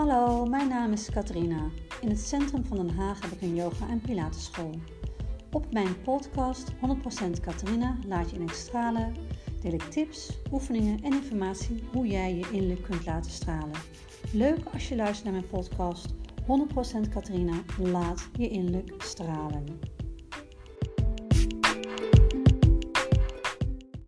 Hallo, mijn naam is Katrina. In het centrum van Den Haag heb ik een yoga- en pilatesschool. Op mijn podcast 100% Katrina laat je in stralen, deel ik tips, oefeningen en informatie hoe jij je innerlijk kunt laten stralen. Leuk als je luistert naar mijn podcast 100% Katrina laat je innerlijk stralen.